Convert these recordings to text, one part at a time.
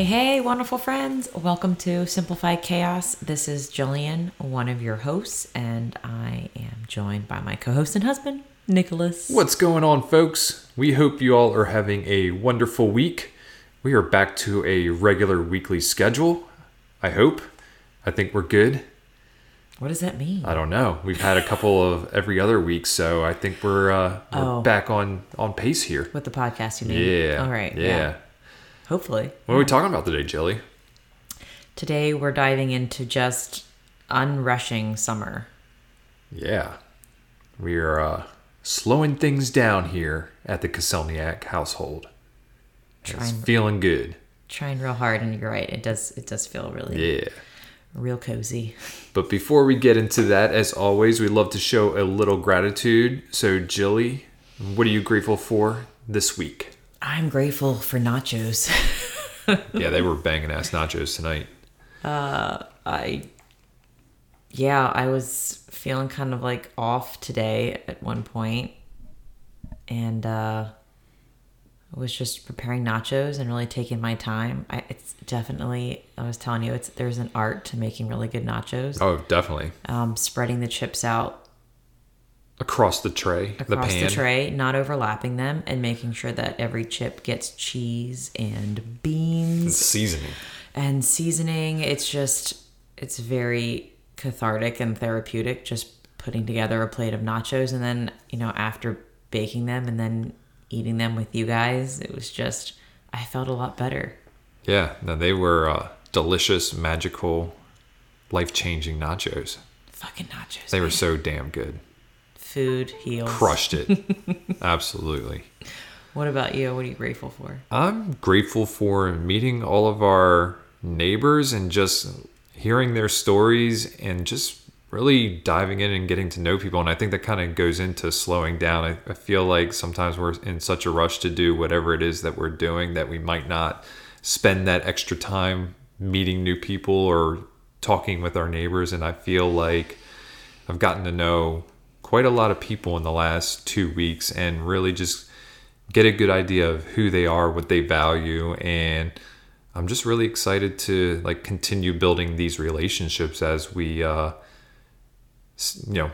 Hey, hey, wonderful friends. Welcome to Simplified Chaos. This is Jillian, one of your hosts, and I am joined by my co host and husband, Nicholas. What's going on, folks? We hope you all are having a wonderful week. We are back to a regular weekly schedule. I hope. I think we're good. What does that mean? I don't know. We've had a couple of every other week, so I think we're, uh, we're Oh. back on on pace here. With the podcast, you mean? Yeah. All right. Yeah. Hopefully. What are we talking about today, Jilly? Today, we're diving into just unrushing summer. Yeah. We are uh, slowing things down here at the Kaselniak household. It's Trying- feeling good. Trying real hard, and you're right. It does. It does feel really Yeah. real cozy. But before we get into that, as always, we love to show a little gratitude. So, Jilly, what are you grateful for this week? I'm grateful for nachos. yeah, they were banging ass nachos tonight. Uh, I, yeah, I was feeling kind of like off today at one point, and uh, I was just preparing nachos and really taking my time. I, it's definitely, I was telling you, it's there's an art to making really good nachos. Oh, definitely. Um, spreading the chips out Across the tray, the across the, pan. tray, not overlapping them, and making sure that every chip gets cheese and beans and Seasoning. and seasoning. It's just, it's very cathartic and therapeutic just putting together a plate of nachos. And then, you know, after baking them and then eating them with you guys, it was just, I felt a lot better. Yeah, no, they were uh, delicious, magical, life changing nachos. Fucking nachos. They were so damn good. Food heals. Crushed it. Absolutely. What about you? What are you grateful for? I'm grateful for meeting all of our neighbors and just hearing their stories and just really diving in and getting to know people. And I think that kind of goes into slowing down. I, I feel like sometimes we're in such a rush to do whatever it is that we're doing that we might not spend that extra time meeting new people or talking with our neighbors. And I feel like I've gotten to know quite a lot of people in the last two weeks and really just get a good idea of who they are, what they value, and I'm just really excited to like continue building these relationships as we, uh, you know,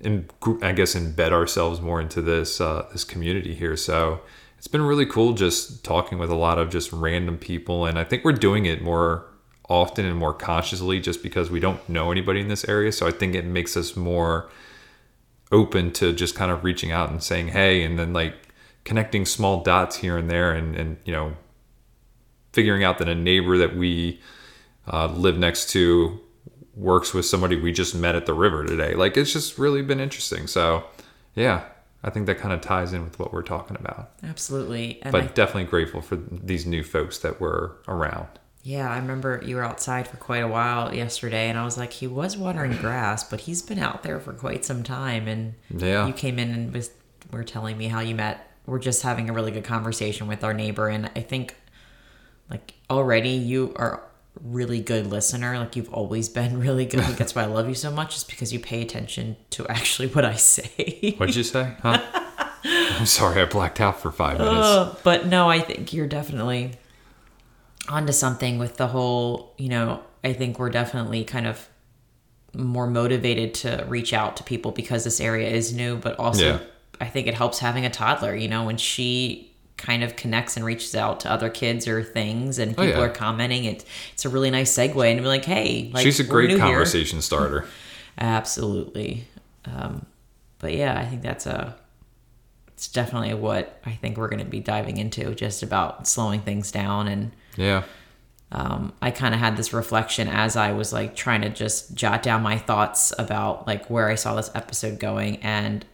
in, I guess embed ourselves more into this uh, this community here. So it's been really cool just talking with a lot of just random people, and I think we're doing it more often and more consciously just because we don't know anybody in this area. So I think it makes us more open to just kind of reaching out and saying hey and then like connecting small dots here and there and and you know figuring out that a neighbor that we uh, live next to works with somebody we just met at the river today. Like it's just really been interesting. So yeah i think that kind of ties in with what we're talking about. Absolutely. And but I, definitely grateful for these new folks that were around yeah, I remember you were outside for quite a while yesterday, and I was like, he was watering grass, but he's been out there for quite some time. And Yeah. you came in and was were telling me how you met. We're just having a really good conversation with our neighbor, and I think like already you are really good listener. Like you've always been really good. Think that's why I love you so much, is because you pay attention to actually what I say. what'd you say huh i'm sorry i blacked out for five minutes Uh, but no, I think you're definitely onto something with the whole, you know, I think we're definitely kind of more motivated to reach out to people because this area is new, but also Yeah. I think it helps having a toddler, you know, when she kind of connects and reaches out to other kids or things and people Oh, yeah. are commenting it it's a really nice segue and be like hey like she's a great new here. conversation starter Absolutely. Um, but yeah, I think that's a. It's definitely what I think we're going to be diving into, just about slowing things down. And yeah um, I kind of had this reflection as I was like trying to just jot down my thoughts about like where I saw this episode going. And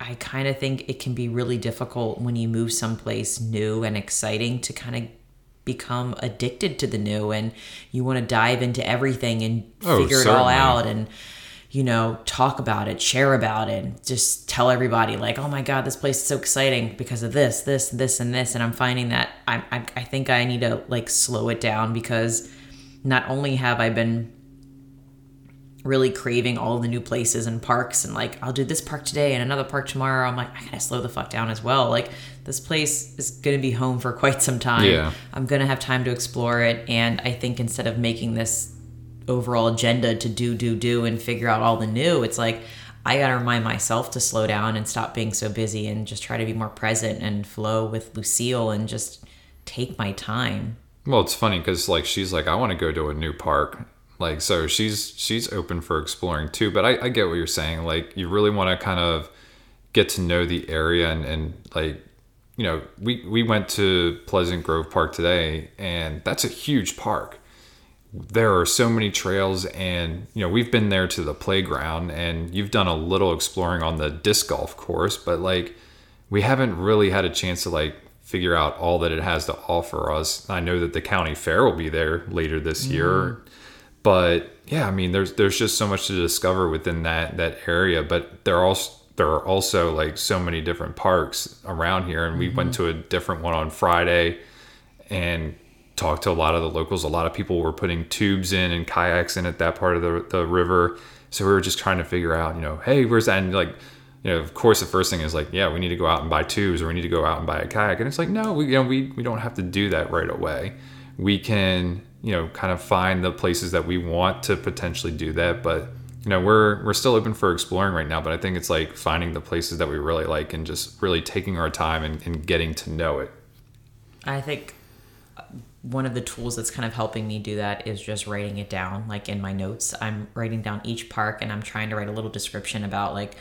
I kind of think it can be really difficult when you move someplace new and exciting to kind of become addicted to the new and you want to dive into everything and Oh, figure it all out and you know talk about it share about it just tell everybody like oh my god this place is so exciting because of this this this and this and i'm finding that i i, I think i need to like slow it down because not only have i been really craving all the new places and parks and like I'll do this park today and another park tomorrow. I'm like, I gotta slow the fuck down as well. Like this place is gonna be home for quite some time. Yeah. I'm gonna have time to explore it. And I think instead of making this overall agenda to do, do, do and figure out all the new, it's like I gotta remind myself to slow down and stop being so busy and just try to be more present and flow with Lucille and just take my time. Well, it's funny because like she's like, I want to go to a new park. Like, so she's she's open for exploring too. But I, I get what you're saying. Like, you really want to kind of get to know the area and and like, you know, we we went to Pleasant Grove Park today, and that's a huge park. There are so many trails, and you know, we've been there to the playground, and you've done a little exploring on the disc golf course, but like, we haven't really had a chance to like figure out all that it has to offer us. I know that the county fair will be there later this mm. year, but yeah, I mean, there's there's just so much to discover within that that area. But there are also there are also like so many different parks around here, and we went mm-hmm. to a different one on Friday, and talked to a lot of the locals. A lot of people were putting tubes in and kayaks in at that part of the the river. So we were just trying to figure out, you know, hey, where's that? And like, you know, of course, the first thing is like, yeah, we need to go out and buy tubes, or we need to go out and buy a kayak. And it's like, no, we you know we we don't have to do that right away. We can you know kind of find the places that we want to potentially do that, but you know we're we're still open for exploring right now. But I think it's like finding the places that we really like and just really taking our time and, and getting to know it. I think one of the tools that's kind of helping me do that is just writing it down like in my notes i'm writing down each park and i'm trying to write a little description about like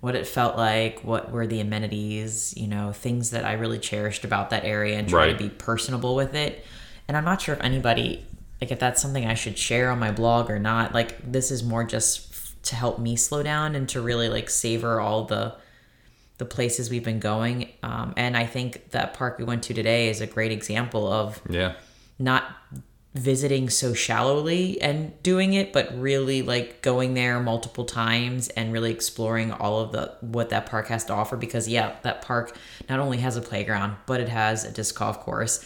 what it felt like what were the amenities you know things that i really cherished about that area and try Right. to be personable with it and i'm not sure if anybody like if that's something i should share on my blog or not like this is more just f- to help me slow down and to really like savor all the the places we've been going. Um, and I think that park we went to today is a great example of Yeah. Not visiting so shallowly and doing it, but really like going there multiple times and really exploring all of the what that park has to offer. Because yeah, that park not only has a playground, but it has a disc golf course.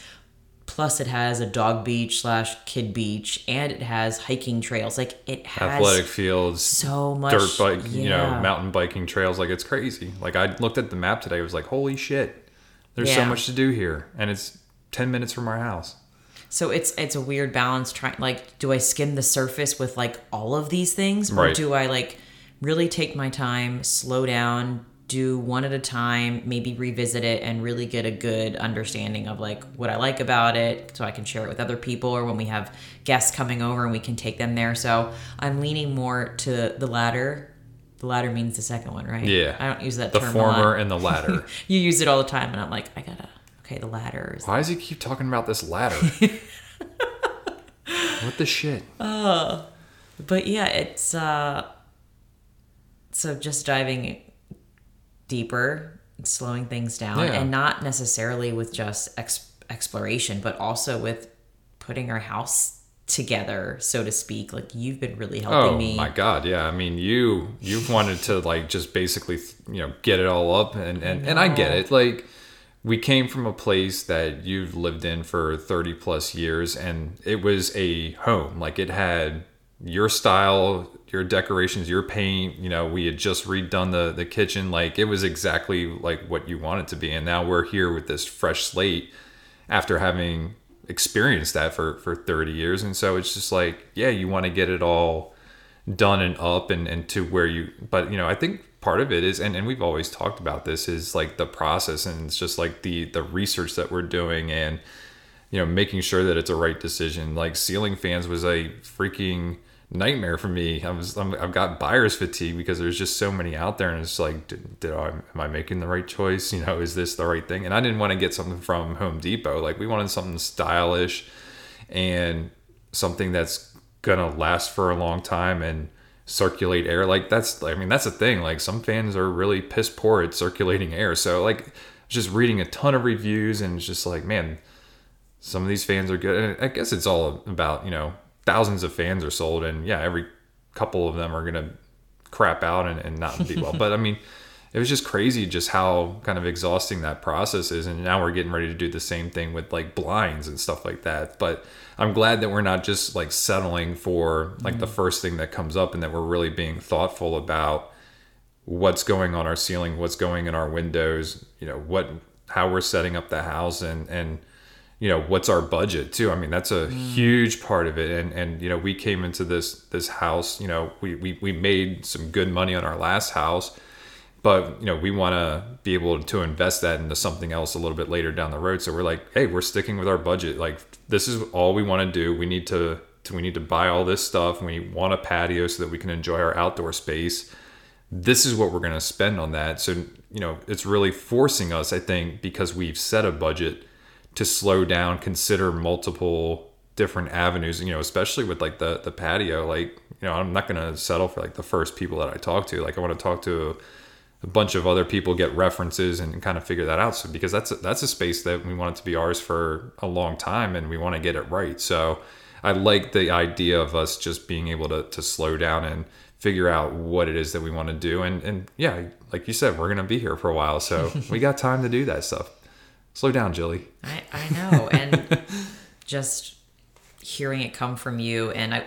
Plus, it has a dog beach slash kid beach, and it has hiking trails. Like it has Athletic fields, so much dirt bike, you know, mountain biking trails. Like it's crazy. Like I looked at the map today, it was like, holy shit, there's so much to do here, and it's ten minutes from our house. So it's it's a weird balance trying like do I skim the surface with like all of these things or Right. do I like really take my time, slow down, do one at a time, maybe revisit it and really get a good understanding of like what I like about it so I can share it with other people or when we have guests coming over and we can take them there. So I'm leaning more to the latter. The latter means the second one, right? Yeah. I don't use that The term a lot. former and the latter. You use it all the time and I'm like, I gotta okay, the latter is Why does he keep talking about this ladder? what the shit? but yeah it's uh so just diving deeper slowing things down Yeah. and not necessarily with just ex- exploration but also with putting our house together so to speak like you've been really helping Oh me oh my god, yeah. I mean, you you've wanted to like just basically you know get it all up, and and and I get it. Like we came from a place that you've lived in for thirty plus years, and it was a home. Like it had your style, your decorations, your paint. You know, we had just redone the the kitchen. Like it was exactly like what you wanted it to be, and now we're here with this fresh slate after having experienced that for for 30 years and so it's just like yeah you want to get it all done and up and, and to where you but you know i think part of it is and, and we've always talked about this is like the process and it's just like the the research that we're doing and you know making sure that it's a right decision. Like ceiling fans was a freaking nightmare for me. I was I'm, i've got buyer's fatigue because there's just so many out there and it's like did, did I, am i making the right choice? You know is this the right thing? And i didn't want to get something from home depot. Like we wanted something stylish and something that's gonna last for a long time and circulate air like that's i mean that's a thing like some fans are really piss poor at circulating air so like just reading a ton of reviews and it's just like man some of these fans are good. And I guess it's all about, you know, thousands of fans are sold and yeah, every couple of them are to crap out and, and not be well. but I mean, it was just crazy just how kind of exhausting that process is. And now we're getting ready to do the same thing with like blinds and stuff like that. But I'm glad that we're not just like settling for like mm the first thing that comes up and that we're really being thoughtful about what's going on our ceiling, what's going in our windows, you know, what how we're setting up the house and and you know what's our budget too i mean that's a mm. huge part of it and and you know we came into this this house you know we we, we made some good money on our last house but you know we want to be able to invest that into something else a little bit later down the road. So we're like hey we're sticking with our budget. Like this is all we want to do. We need to, to we need to buy all this stuff. We want a patio so that we can enjoy our outdoor space. This is what we're going to spend on that. So you know it's really forcing us i think because we've set a budget to slow down, consider multiple different avenues, you know, especially with like the the patio, like, you know, I'm not going to settle for like the first people that I talk to. Like I want to talk to a, bunch of other people, get references and kind of figure that out. So because that's a, that's a space that we want it to be ours for a long time and we want to get it right. So I like the idea of us just being able to to slow down and figure out what it is that we want to do and and yeah, like you said, we're going to be here for a while. So we got time to do that stuff. Slow down, Jilly. I, I know. And just hearing it come from you and I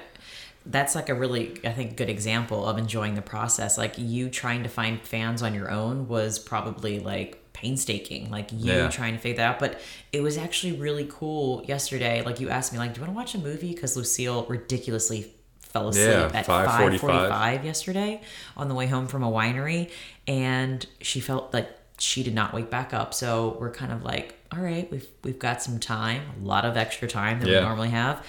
that's like a really I think good example of enjoying the process. Like you trying to find fans on your own was probably like painstaking like you yeah. trying to figure that out but it was actually really cool yesterday like you asked me like do you want to watch a movie because lucille ridiculously fell asleep yeah, at 5.45 yesterday on the way home from a winery and she felt like she did not wake back up. So we're kind of like, all right, we've we've got some time, a lot of extra time that yeah. we normally have.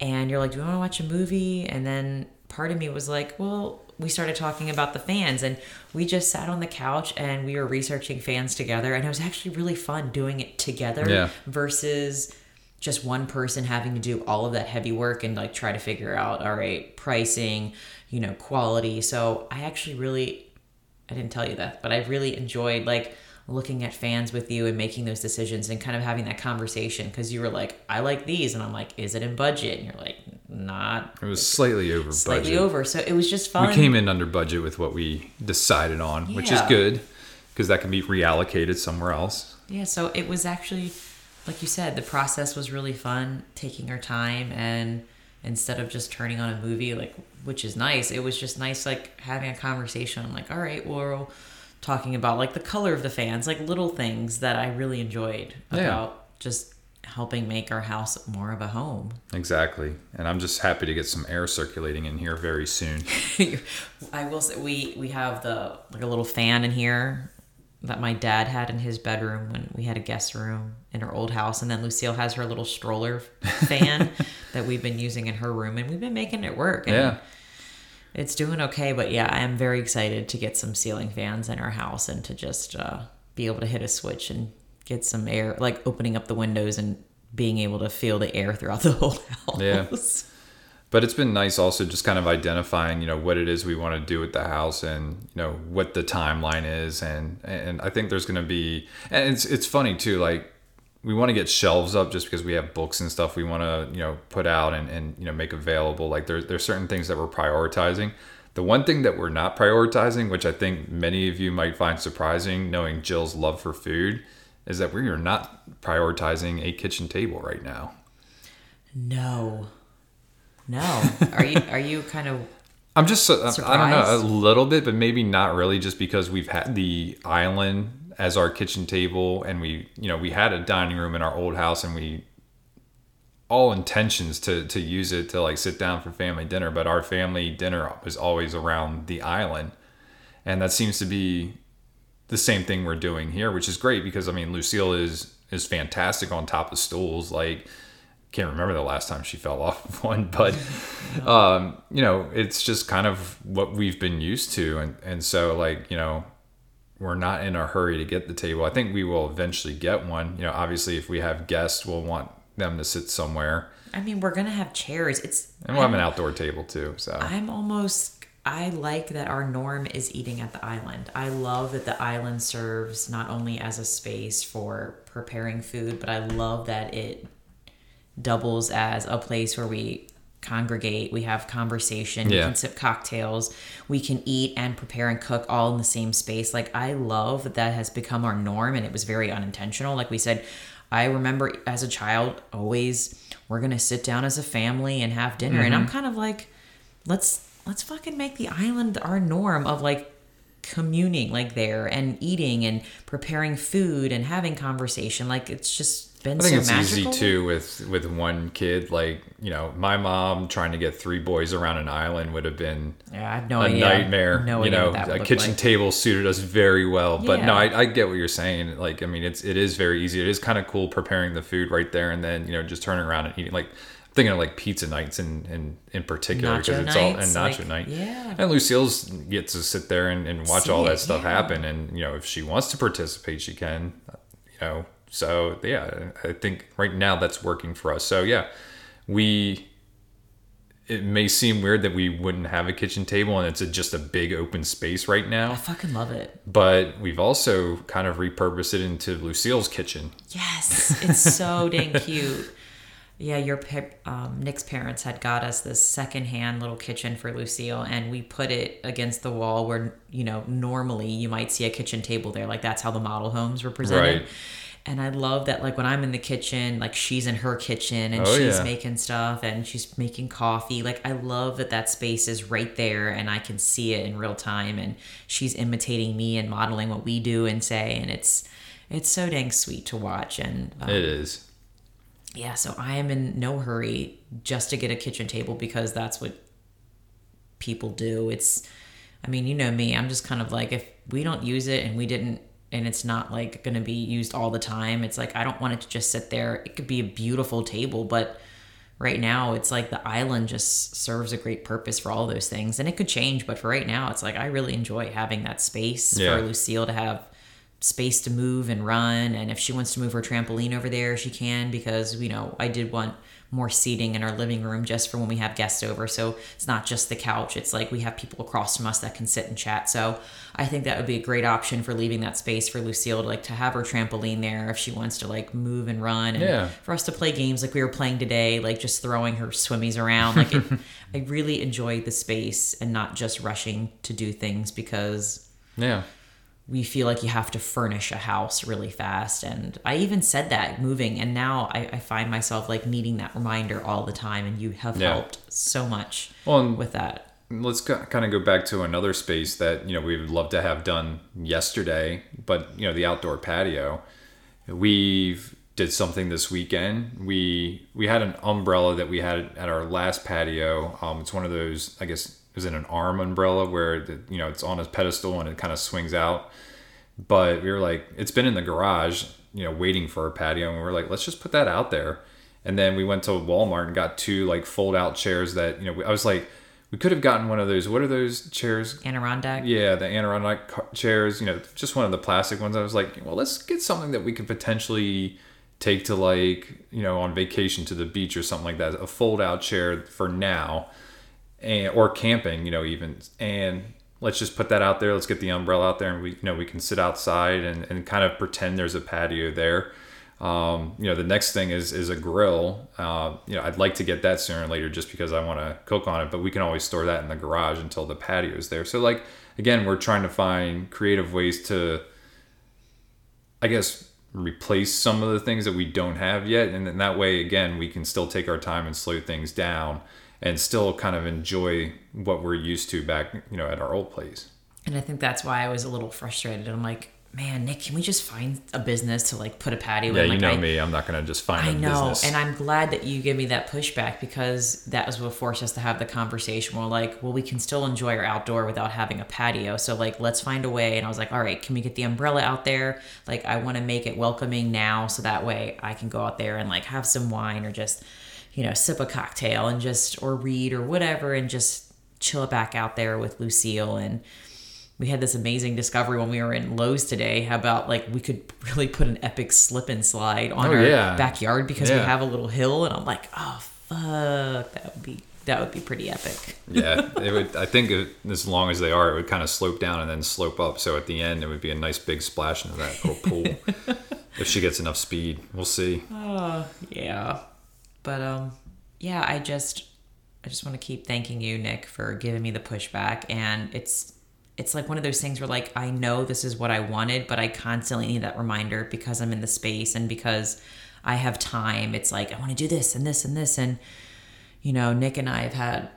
And you're like, do you want to watch a movie? And then part of me was like, well, we started talking about the fans and we just sat on the couch and we were researching fans together and it was actually really fun doing it together yeah. versus just one person having to do all of that heavy work and like try to figure out all right pricing you know quality so i actually really I didn't tell you that, but I really enjoyed like looking at fans with you and making those decisions and kind of having that conversation because you were like, I like these, and I'm like, is it in budget? And you're like, not. It was slightly over budget. slightly budget. over, so it was just fun. We came in under budget with what we decided on, yeah. which is good because that can be reallocated somewhere else. Yeah, so it was actually, like you said, the process was really fun, taking our time and instead of just turning on a movie like which is nice it was just nice like having a conversation i'm like all right well talking about like the color of the fans like little things that i really enjoyed yeah. about just helping make our house more of a home. Exactly. And i'm just happy to get some air circulating in here very soon. I will say we we have the like a little fan in here that my dad had in his bedroom when we had a guest room in her old house. And then lucille has her little stroller fan that we've been using in her room and we've been making it work. Yeah it's doing okay but yeah i am very excited to get some ceiling fans in our house and to just uh, be able to hit a switch and get some air like opening up the windows and being able to feel the air throughout the whole house. Yeah. But it's been nice also just kind of identifying you know what it is we want to do with the house and you know what the timeline is and and i think there's going to be and it's it's funny too like we want to get shelves up just because we have books and stuff we want to you know put out and, and you know make available like there's there's certain things that we're prioritizing the one thing that we're not prioritizing which i think many of you might find surprising knowing jill's love for food is that we are not prioritizing a kitchen table right now no no. Are you are you kind of I'm just Surprised? I don't know a little bit, but maybe not really, just because we've had the island as our kitchen table, and we you know we had a dining room in our old house, and we all intentions to to use it to like sit down for family dinner, but our family dinner was always around the island, and that seems to be the same thing we're doing here, which is great because I mean Lucille is is fantastic on top of stools, like can't remember the last time she fell off one, but um, you know, it's just kind of what we've been used to, and and so like you know, we're not in a hurry to get the table. I think we will eventually get one. You know, obviously, if we have guests, we'll want them to sit somewhere. I mean, we're gonna have chairs. It's and we'll I'm, have an outdoor table too. So I'm almost. I like that our norm is eating at the island. I love that the island serves not only as a space for preparing food, but I love that it doubles as a place where we congregate, we have conversation, we can sip cocktails, we can eat and prepare and cook all in the same space. Like I love that that has become our norm and it was very unintentional. Like we said, I remember as a child always we're gonna sit down as a family and have dinner. And Mm-hmm. I'm kind of like, let's let's fucking make the island our norm of like communing like there and eating and preparing food and having conversation. Like it's just been I think so it's magical. easy too with with one kid. Like you know, my mom trying to get three boys around an island would have been Yeah, no a idea. nightmare. No you know, a kitchen like. table suited us very well. But no, I, I get what you're saying. Like, I mean, it's it is very easy. It is kind of cool preparing the food right there, and then you know just turning around and eating. Like thinking of like pizza nights in in, in particular because it's all and nacho like, night. yeah. and Lucille's gets to sit there and, and watch See all that it, stuff yeah. happen, and you know if she wants to participate, she can. You know, so yeah, I think right now that's working for us. So yeah, we it may seem weird that we wouldn't have a kitchen table and it's a, just a big open space right now. I fucking love it. but we've also kind of repurposed it into lucille's kitchen Yes, it's so dang cute. Yeah, your um, Nick's parents had got us this secondhand little kitchen for Lucille, and we put it against the wall where you know normally you might see a kitchen table there. Like that's how the model homes were presented. Right. And I love that, like when I'm in the kitchen, like she's in her kitchen and Oh, she's yeah. making stuff and she's making coffee. Like I love that that space is right there and I can see it in real time. And she's imitating me and modeling what we do and say, and it's it's so dang sweet to watch. And um, it is yeah, so I am in no hurry just to get a kitchen table because that's what people do. It's, I mean, you know me, I'm just kind of like, if we don't use it and we didn't, and it's not like going to be used all the time, it's like, I don't want it to just sit there. It could be a beautiful table, but right now it's like the island just serves a great purpose for all those things. And it could change, but for right now, it's like, I really enjoy having that space Yeah. for Lucille to have space to move and run and if she wants to move her trampoline over there she can because you know i did want more seating in our living room just for when we have guests over. So it's not just the couch it's like we have people across from us that can sit and chat. So i think that would be a great option for leaving that space for lucille to like to have her trampoline there if she wants to like move and run and Yeah. for us to play games like we were playing today like just throwing her swimmies around. Like it, i really enjoyed the space and not just rushing to do things because yeah we feel like you have to furnish a house really fast. And I even said that moving, and now I, I find myself like needing that reminder all the time. And you have Yeah. helped so much well with that. let's kind of go back to another space that you know we would love to have done yesterday but you know the outdoor patio we've did something this weekend we we had an umbrella that we had at our last patio um, it's one of those i guess is it an arm umbrella where the, you know it's on a pedestal and it kind of swings out. But we were like it's been in the garage you know waiting for a patio. And we were like let's just put that out there. And then we went to walmart and got two like fold out chairs that you know i was like we could have gotten one of those. What are those chairs? Adirondack. yeah the Adirondack ca- chairs you know just one of the plastic ones. I was like well let's get something that we could potentially take to like you know on vacation to the beach or something like that. A fold out chair for now and or camping, you know, even and let's just put that out there. Let's get the umbrella out there, and we you know we can sit outside and, and kind of pretend there's a patio there. Um, you know, the next thing is is a grill. Uh, you know, I'd like to get that sooner or later, just because I want to cook on it. But we can always store that in the garage until the patio is there. So like again, we're trying to find creative ways to, I guess, replace some of the things that we don't have yet, and then that way again we can still take our time and slow things down and still kind of enjoy what we're used to back, you know, at our old place. And I think that's why I was a little frustrated. I'm like, man, Nick, can we just find a business to like put a patio Yeah, in? you Like, know I, me. I'm not gonna just find I know, business. and I'm glad that you give me that pushback because that was what forced us to have the conversation. We're like, well, we can still enjoy our outdoor without having a patio. So like, let's find a way. And I was like, all right, can we get the umbrella out there? Like, I want to make it welcoming now, so that way I can go out there and like have some wine or just, you know, sip a cocktail and just or read or whatever and just chill back out there with Lucille and we had this amazing discovery when we were in Lowe's today how about like we could really put an epic slip and slide on Oh, our yeah. backyard because we have a little hill and I'm like, oh fuck, that would be that would be pretty epic. yeah, it would. I think it, as long as they are, it would kind of slope down and then slope up. So at the end, it would be a nice big splash into that little pool. if she gets enough speed, we'll see. Oh Yeah. but um, yeah, I just I just want to keep thanking you, Nick, for giving me the pushback. And it's it's like one of those things where like I know this is what I wanted, but I constantly need that reminder because I'm in the space and because I have time. It's like I want to do this and this and this and you know, Nick and I have had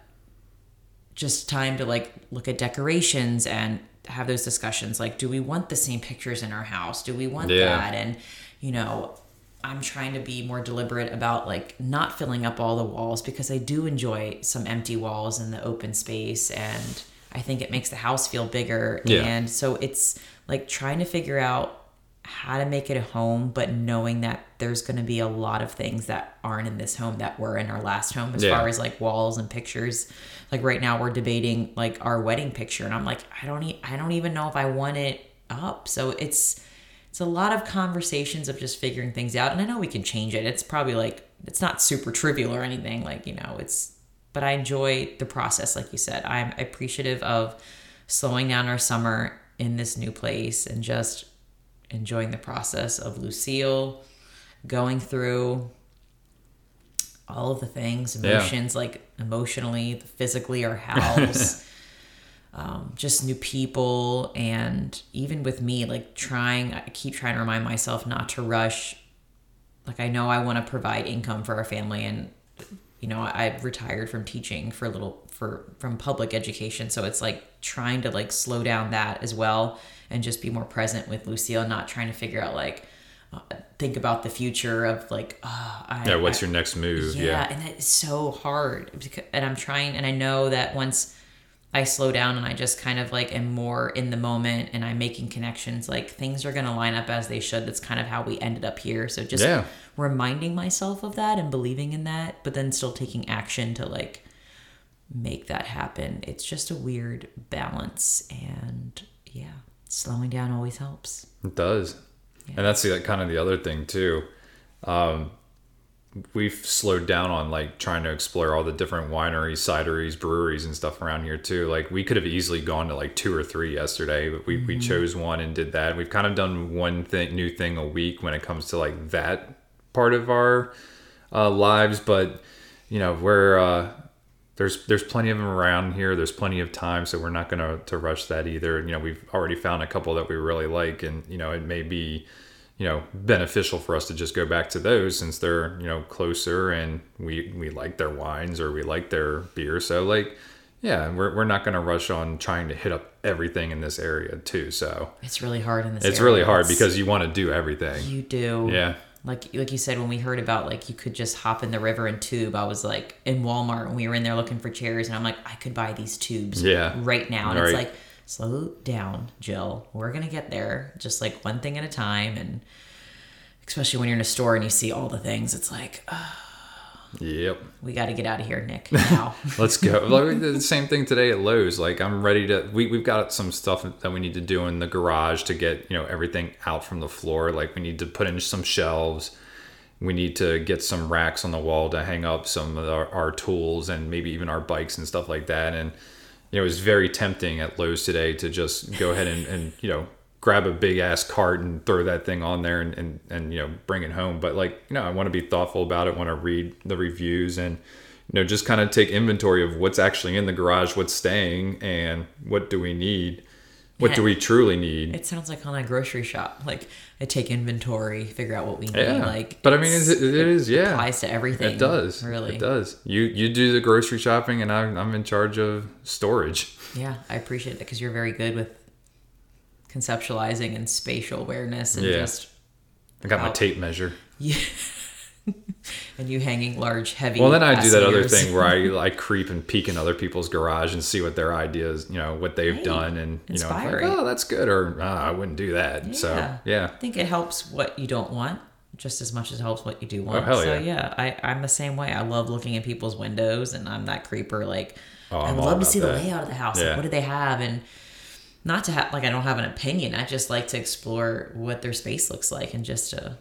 just time to like look at decorations and have those discussions like do we want the same pictures in our house? Do we want Yeah. that? And you know, I'm trying to be more deliberate about like not filling up all the walls because I do enjoy some empty walls in the open space and I think it makes the house feel bigger. Yeah. And so it's like trying to figure out how to make it a home, but knowing that there's going to be a lot of things that aren't in this home that were in our last home as Yeah. far as like walls and pictures. Like right now we're debating like our wedding picture and I'm like I don't e- I don't even know if I want it up. So it's it's a lot of conversations of just figuring things out and I know we can change it. It's probably like it's not super trivial or anything like, you know, it's but I enjoy the process like you said. I'm appreciative of slowing down our summer in this new place and just enjoying the process of Lucille going through all of the things, Yeah. emotions, like emotionally, physically, our house, um, just new people, and even with me, like trying, I keep trying to remind myself not to rush. Like I know I want to provide income for our family, and you know I, retired from teaching for a little for from public education, so it's like trying to like slow down that as well, and just be more present with Lucille, not trying to figure out like. Uh, think about the future of like, uh, I, Yeah, what's I- your next move? yeah, Yeah. and it's so hard because, and i'm trying and i know that once i slow down and i just kind of like am more in the moment and i'm making connections like things are going to line up as they should that's kind of how we ended up here so just Yeah. Reminding myself of that and believing in that but then still taking action to like make that happen it's just a weird balance and yeah slowing down always helps It does. And that's the, kind of the other thing too. Um, we've slowed down on like trying to explore all the different wineries, cideries, breweries, and stuff around here too. Like we could have easily gone to like two or three yesterday, but we, we chose one and did that. We've kind of done one thing, new thing a week when it comes to like that part of our uh, lives. But you know, we're uh, there's there's plenty of them around here. There's plenty of time, so we're not going to to rush that either. You know, we've already found a couple that we really like, and you know, it may be you know beneficial for us to just go back to those since they're you know closer and we we like their wines or we like their beer. So like, yeah, we're we're not going to rush on trying to hit up everything in this area too. So it's really hard in this it's area. really hard It's- because you want to do everything. you do Yeah. Like like you said when we heard about like you could just hop in the river and tube i was like in walmart and we were in there looking for chairs and i'm like i could buy these tubes Yeah. right now and Right. it's like slow down jill we're gonna get there just like one thing at a time and especially when you're in a store and you see all the things it's like "Ugh, Yep. we got to get out of here nick now Let's go. Like the same thing today at Lowe's. Like I'm ready to. We we've got some stuff that we need to do in the garage to get you know everything out from the floor. Like we need to put in some shelves. We need to get some racks on the wall to hang up some of our, our tools and maybe even our bikes and stuff like that. And you know, it was very tempting at Lowe's today to just go ahead and, and you know grab a big ass cart and throw that thing on there and, and, and you know bring it home. But like you know, I want to be thoughtful about it. Want to read the reviews and you know just kind of take inventory of what's actually in the garage, what's staying, and what do we need. What do we truly need? it sounds like on a grocery shop like i take inventory figure out what we need Yeah, like but I mean, it's- it, it is yeah. applies to everything It does. really It does. You you do the grocery shopping, and I'm I'm in charge of storage. Yeah, I appreciate that because you're very good with conceptualizing and spatial awareness and Yeah. just I got my tape measure. you and you hanging large, heavy. Well, then I do that other thing where I I creep and peek in other people's garage and see what their ideas, you know, what they've Hey, done, and you know, like, oh, that's good, or oh, I wouldn't do that. So yeah, I think it helps what you don't want just as much as it helps what you do oh, want. Oh, hell so yeah. yeah, I, I'm the same way. I love looking at people's windows and I'm that creeper like Oh, I'd love to see the layout of the house. Yeah. Like what do they have? And not to have like I don't have an opinion. I just like to explore what their space looks like and just to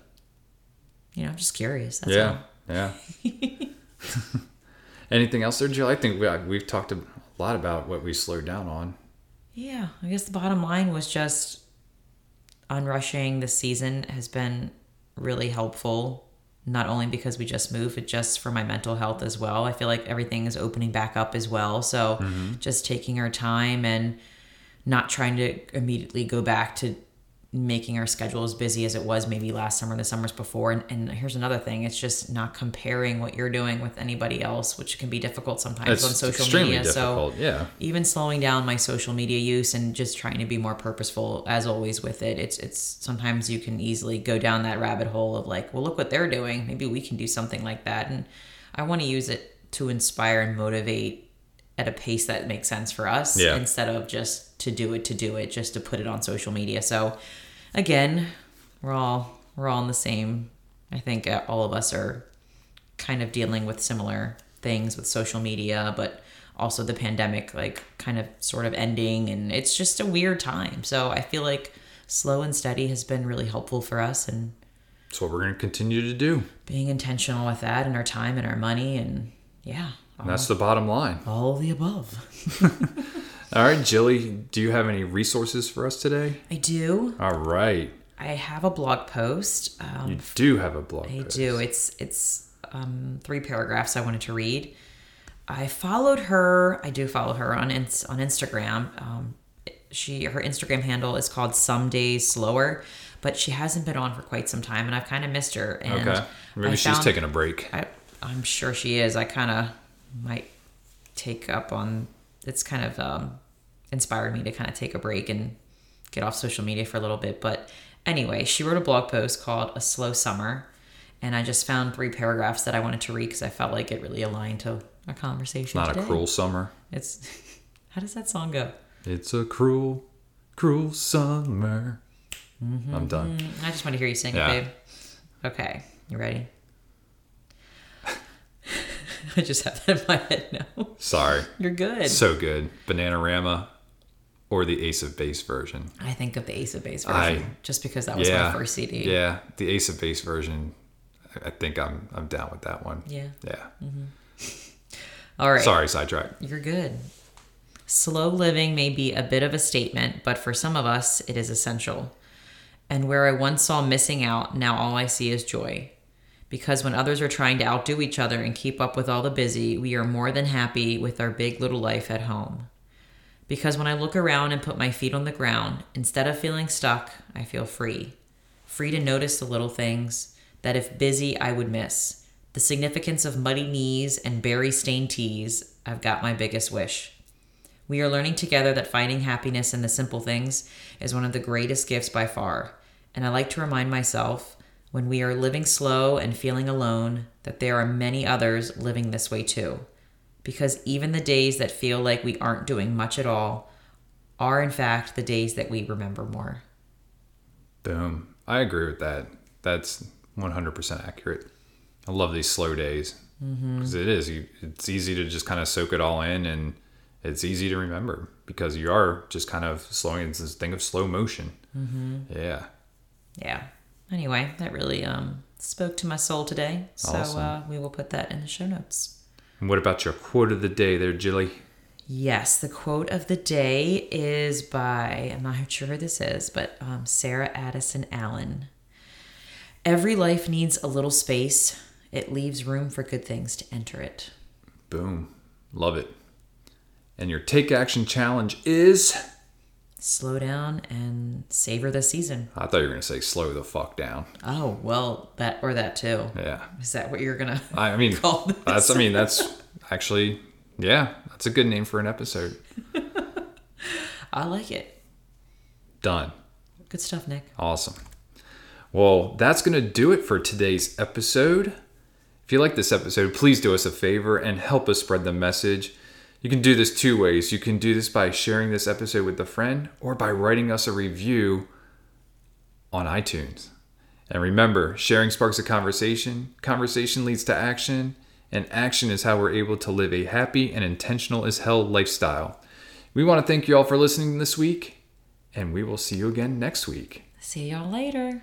you know, I'm just curious. That's all. yeah, yeah. Anything else there, Jill? I think we, uh, we've talked a lot about what we slowed down on. Yeah, I guess the bottom line was just unrushing this season has been really helpful. not only because we just moved, but just for my mental health as well. I feel like everything is opening back up as well. So mm-hmm. just taking our time and not trying to immediately go back to making our schedule as busy as it was maybe last summer, the summers before. And, and here's another thing: it's just not comparing what you're doing with anybody else, which can be difficult sometimes on social media. difficult. So yeah. even slowing down my social media use and just trying to be more purposeful as always with it it's it's sometimes you can easily go down that rabbit hole of like well look what they're doing maybe we can do something like that and i want to use it to inspire and motivate at a pace that makes sense for us Yeah. instead of just to do it to do it just to put it on social media so again we're all we're all in the same i think uh, all of us are kind of dealing with similar things with social media, but also the pandemic, like kind of sort of ending. And it's just a weird time. So I feel like slow and steady has been really helpful for us and so we're going to continue to do. being intentional with that and our time and our money. And yeah, And that's the bottom line. all of the above. All right, Jilly, do you have any resources for us today? I do. All right. I have a blog post. Um, You do have a blog I post. do. It's it's um, three paragraphs I wanted to read. I followed her. I do follow her on on Instagram. Um, she her Instagram handle is called Some Days Slower, but she hasn't been on for quite some time, and I've kind of missed her. And Okay. Maybe I she's found- taking a break. I, I'm sure she is. I kind of might take up on. It's kind of um, inspired me to kind of take a break and get off social media for a little bit. But anyway, she wrote a blog post called "A Slow Summer," and I just found three paragraphs that I wanted to read because I felt like it really aligned to our conversation. Not today. a cruel summer. It's how does that song go? It's a cruel, cruel summer. I'm done. I just want to hear you sing Yeah. it, babe. Okay, you ready? I just have that in my head now. Sorry. You're good. So good. Bananarama or the Ace of Base version. I think of the Ace of Base I- version just because that was yeah. my first CD. Yeah, the Ace of Base version. I- I think I'm I'm down with that one. Yeah. Yeah. Mm-hmm. All right. Sorry, sidetrack. You're good. Slow living may be a bit of a statement, but for some of us, it is essential. And where I once saw missing out, now all I see is joy. Because when others are trying to outdo each other and keep up with all the busy, we are more than happy with our big little life at home. Because when I look around and put my feet on the ground, instead of feeling stuck, I feel free. Free to notice the little things that, if busy, I would miss. The significance of muddy knees and berry stained tees, I've got my biggest wish. We are learning together that finding happiness in the simple things is one of the greatest gifts by far. And I like to remind myself when we are living slow and feeling alone that there are many others living this way too. Because even the days that feel like we aren't doing much at all are, in fact, the days that we remember more. Boom. I agree with that. That's 100% accurate. I love these slow days because is. You, it's easy to just kind of soak it all in, and it's easy to remember because you are just kind of slowing. It's this thing of slow motion. Mm-hmm. Yeah. Yeah. Anyway, that really um, spoke to my soul today. So Awesome. uh, we will put that in the show notes. And what about your quote of the day, there, Jilly? Yes, the quote of the day is by, I'm not sure who this is, but um, Sarah Addison Allen. Every life needs a little space, it leaves room for good things to enter it. Boom. Love it. And your take action challenge is. Slow down and savor the season. I thought you were gonna say slow the fuck down. Oh, well, that or that too. Yeah. Is that what you're going to I I mean, call this? that's. I mean, that's actually. Yeah, that's a good name for an episode. I like it. Done. Good stuff, Nick. Awesome. Well, that's going to do it for today's episode. If you like this episode, please do us a favor and help us spread the message. You can do this two ways. You can do this by sharing this episode with a friend or by writing us a review on iTunes. And remember, sharing sparks a conversation, conversation leads to action, and action is how we're able to live a happy and intentional as hell lifestyle. We want to thank you all for listening this week, and we will see you again next week. See y'all later.